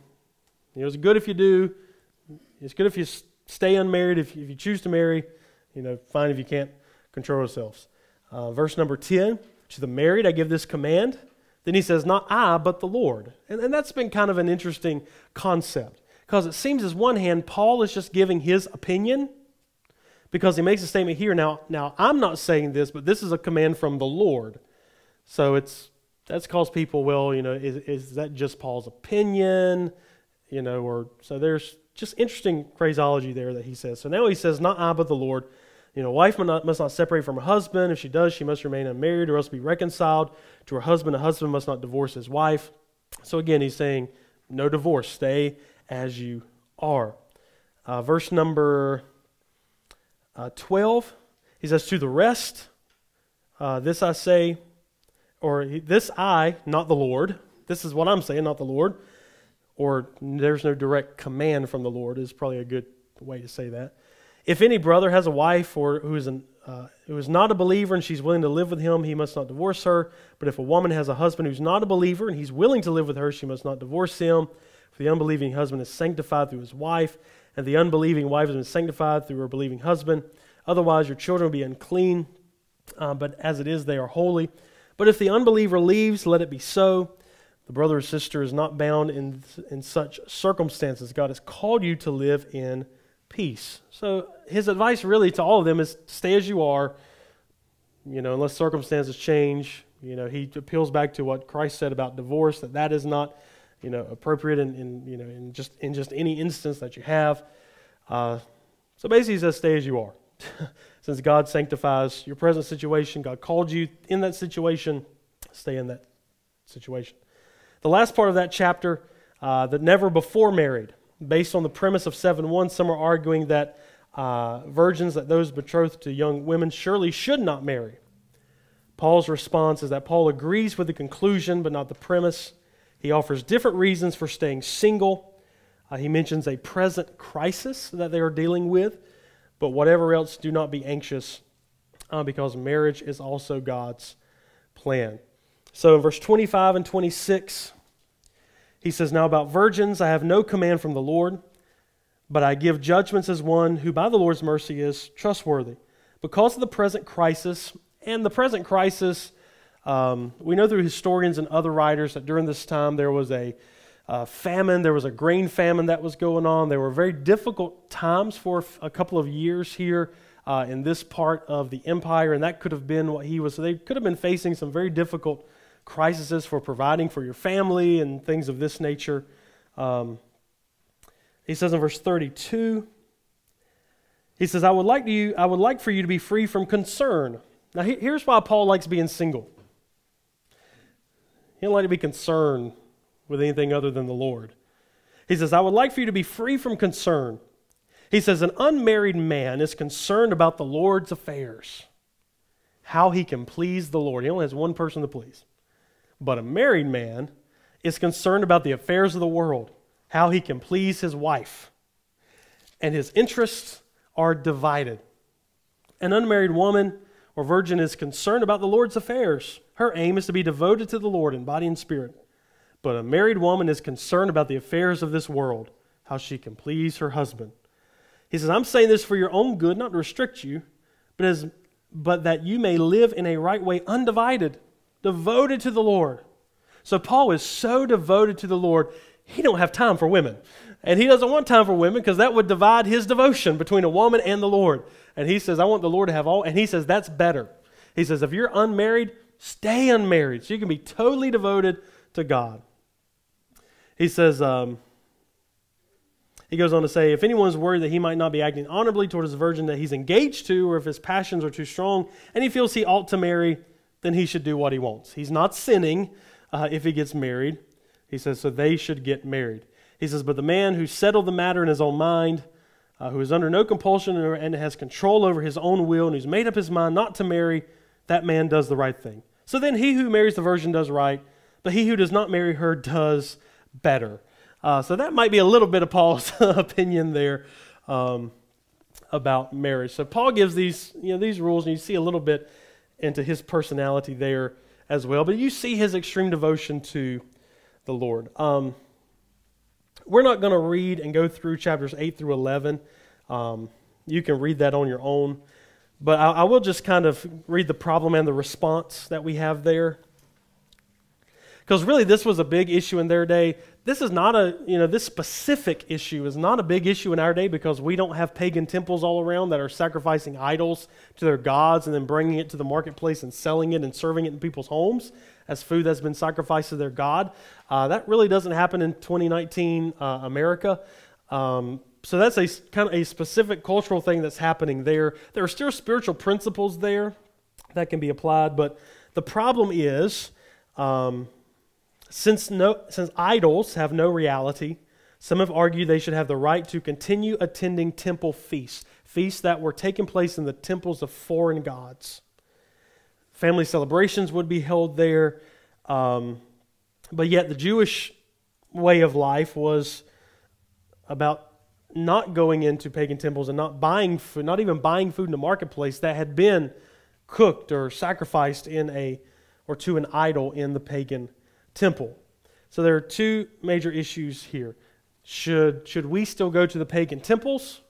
you know, it's good if you do. It's good if you stay unmarried. If if you choose to marry, you know, fine if you can't control yourselves. Uh, verse number 10 To the married, I give this command then he says, Not I, but the Lord. And, and that's been kind of an interesting concept because it seems, as one hand, Paul is just giving his opinion because he makes a statement here. Now, now I'm not saying this, but this is a command from the Lord. So it's that's caused people, well, you know, is, is that just Paul's opinion? You know, or so there's just interesting phraseology there that he says. So now he says, Not I, but the Lord. You know, wife must not, separate from her husband. If she does, she must remain unmarried or else be reconciled to her husband. A husband must not divorce his wife. So again, he's saying, no divorce. Stay as you are. Uh, verse number uh, 12, he says, To the rest, uh, this I say, or this I, not the Lord. This is what I'm saying, not the Lord. Or there's no direct command from the Lord, is probably a good way to say that. If any brother has a wife or who is, an, uh, who is not a believer and she's willing to live with him, he must not divorce her. But if a woman has a husband who's not a believer and he's willing to live with her, she must not divorce him. For the unbelieving husband is sanctified through his wife, and the unbelieving wife has been sanctified through her believing husband. Otherwise, your children will be unclean, uh, but as it is, they are holy. But if the unbeliever leaves, let it be so. The brother or sister is not bound in, in such circumstances. God has called you to live in peace. So his advice really to all of them is stay as you are, you know, unless circumstances change. You know, he appeals back to what Christ said about divorce, that that is not, you know, appropriate in, in you know, in just, in just any instance that you have. Uh, so basically he says stay as you are. Since God sanctifies your present situation, God called you in that situation, stay in that situation. The last part of that chapter, uh, that never before married based on the premise of 7 1, some are arguing that uh, virgins, that those betrothed to young women, surely should not marry. Paul's response is that Paul agrees with the conclusion, but not the premise. He offers different reasons for staying single. Uh, he mentions a present crisis that they are dealing with, but whatever else, do not be anxious uh, because marriage is also God's plan. So in verse 25 and 26, he says, Now about virgins, I have no command from the Lord, but I give judgments as one who by the Lord's mercy is trustworthy. Because of the present crisis, and the present crisis, um, we know through historians and other writers that during this time there was a uh, famine, there was a grain famine that was going on. There were very difficult times for a couple of years here uh, in this part of the empire, and that could have been what he was. So they could have been facing some very difficult crises for providing for your family and things of this nature. Um, he says in verse 32, he says, I would like you, I would like for you to be free from concern. Now here's why Paul likes being single. He don't like to be concerned with anything other than the Lord. He says, I would like for you to be free from concern. He says, An unmarried man is concerned about the Lord's affairs, how he can please the Lord. He only has one person to please. But a married man is concerned about the affairs of the world, how he can please his wife. And his interests are divided. An unmarried woman or virgin is concerned about the Lord's affairs. Her aim is to be devoted to the Lord in body and spirit. But a married woman is concerned about the affairs of this world, how she can please her husband. He says, I'm saying this for your own good, not to restrict you, but, as, but that you may live in a right way, undivided, devoted to the Lord. So Paul is so devoted to the Lord, he don't have time for women. And he doesn't want time for women because that would divide his devotion between a woman and the Lord. And he says, I want the Lord to have all. And he says, that's better. He says, if you're unmarried, stay unmarried so you can be totally devoted to God. He says, um, he goes on to say, if anyone's worried that he might not be acting honorably toward his virgin that he's engaged to, or if his passions are too strong, and he feels he ought to marry, then he should do what he wants. He's not sinning uh, if he gets married. He says, so they should get married. He says, but the man who settled the matter in his own mind, uh, who is under no compulsion and has control over his own will, and who's made up his mind not to marry, that man does the right thing. So then he who marries the virgin does right, but he who does not marry her does better. Uh, so that might be a little bit of Paul's opinion there um, about marriage. So Paul gives these, you know, these rules, and you see a little bit into his personality there as well. But you see his extreme devotion to the Lord. Um, we're not going to read and go through chapters 8 through 11. Um, you can read that on your own. But I, I will just kind of read the problem and the response that we have there. Because really, this was a big issue in their day. This is not a, you know, this specific issue is not a big issue in our day because we don't have pagan temples all around that are sacrificing idols to their gods and then bringing it to the marketplace and selling it and serving it in people's homes as food that's been sacrificed to their God. Uh, that really doesn't happen in 2019 uh, America. Um, so that's a kind of a specific cultural thing that's happening there. There are still spiritual principles there that can be applied, but the problem is um, since, no, since idols have no reality, some have argued they should have the right to continue attending temple feasts, feasts that were taking place in the temples of foreign gods. Family celebrations would be held there, um, but yet the Jewish way of life was about not going into pagan temples and not buying food, not even buying food in the marketplace that had been cooked or sacrificed in a or to an idol in the pagan temple. So there are two major issues here. Should, should we still go to the pagan temples?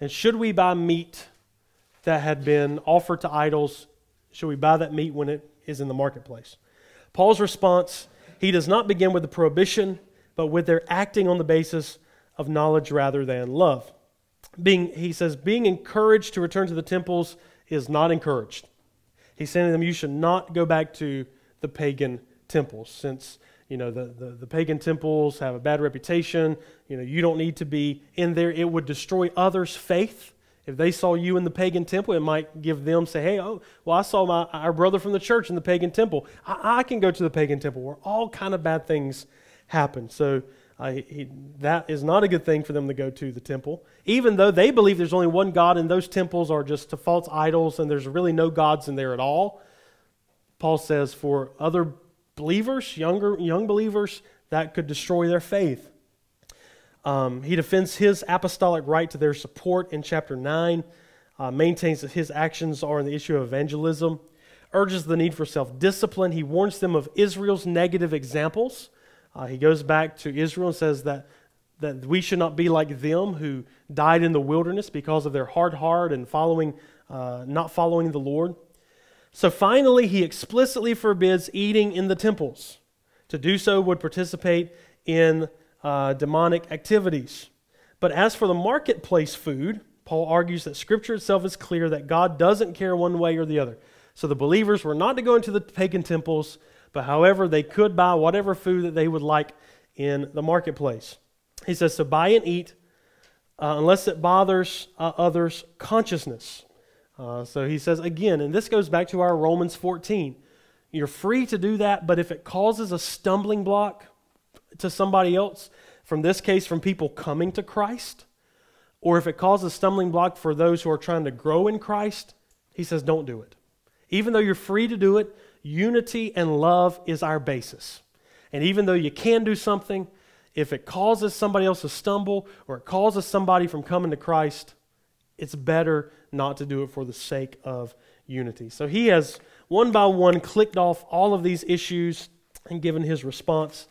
And should we buy meat that had been offered to idols? Should we buy that meat when it is in the marketplace? Paul's response he does not begin with the prohibition, but with their acting on the basis of knowledge rather than love. Being, he says, being encouraged to return to the temples is not encouraged. He's saying to them, you should not go back to the pagan temples, since you know the, the, the, pagan temples have a bad reputation. You know, you don't need to be in there. It would destroy others' faith. If they saw you in the pagan temple, it might give them say, "Hey, oh, well, I saw my our brother from the church in the pagan temple. I, I can go to the pagan temple where all kind of bad things happen." So he, that is not a good thing for them to go to the temple, even though they believe there's only one God and those temples are just to false idols and there's really no gods in there at all. Paul says for other believers, younger young believers, that could destroy their faith. Um, he defends his apostolic right to their support in chapter 9, uh, maintains that his actions are on the issue of evangelism, urges the need for self discipline. He warns them of Israel's negative examples. Uh, he goes back to Israel and says that, that we should not be like them who died in the wilderness because of their hard heart and following, uh, not following the Lord. So finally, he explicitly forbids eating in the temples. To do so would participate in uh, demonic activities. But as for the marketplace food, Paul argues that Scripture itself is clear that God doesn't care one way or the other. So the believers were not to go into the pagan temples, but however, they could buy whatever food that they would like in the marketplace. He says, So buy and eat uh, unless it bothers uh, others' consciousness. Uh, so he says again, and this goes back to our Romans 14. You're free to do that, but if it causes a stumbling block to somebody else, from this case, from people coming to Christ, or if it causes stumbling block for those who are trying to grow in Christ, he says don't do it. Even though you're free to do it, unity and love is our basis. And even though you can do something, if it causes somebody else to stumble or it causes somebody from coming to Christ, it's better not to do it for the sake of unity. So he has one by one clicked off all of these issues and given his response.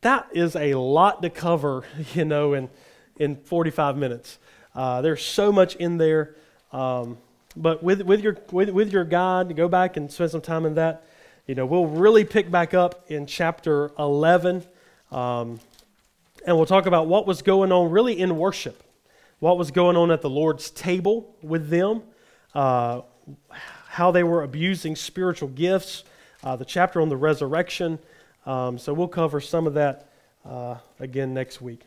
That is a lot to cover, you know, in, in 45 minutes. Uh, there's so much in there. Um, but with, with, your, with, with your guide, go back and spend some time in that. You know, we'll really pick back up in chapter 11. Um, and we'll talk about what was going on really in worship, what was going on at the Lord's table with them, uh, how they were abusing spiritual gifts, uh, the chapter on the resurrection. Um, so we'll cover some of that uh, again next week.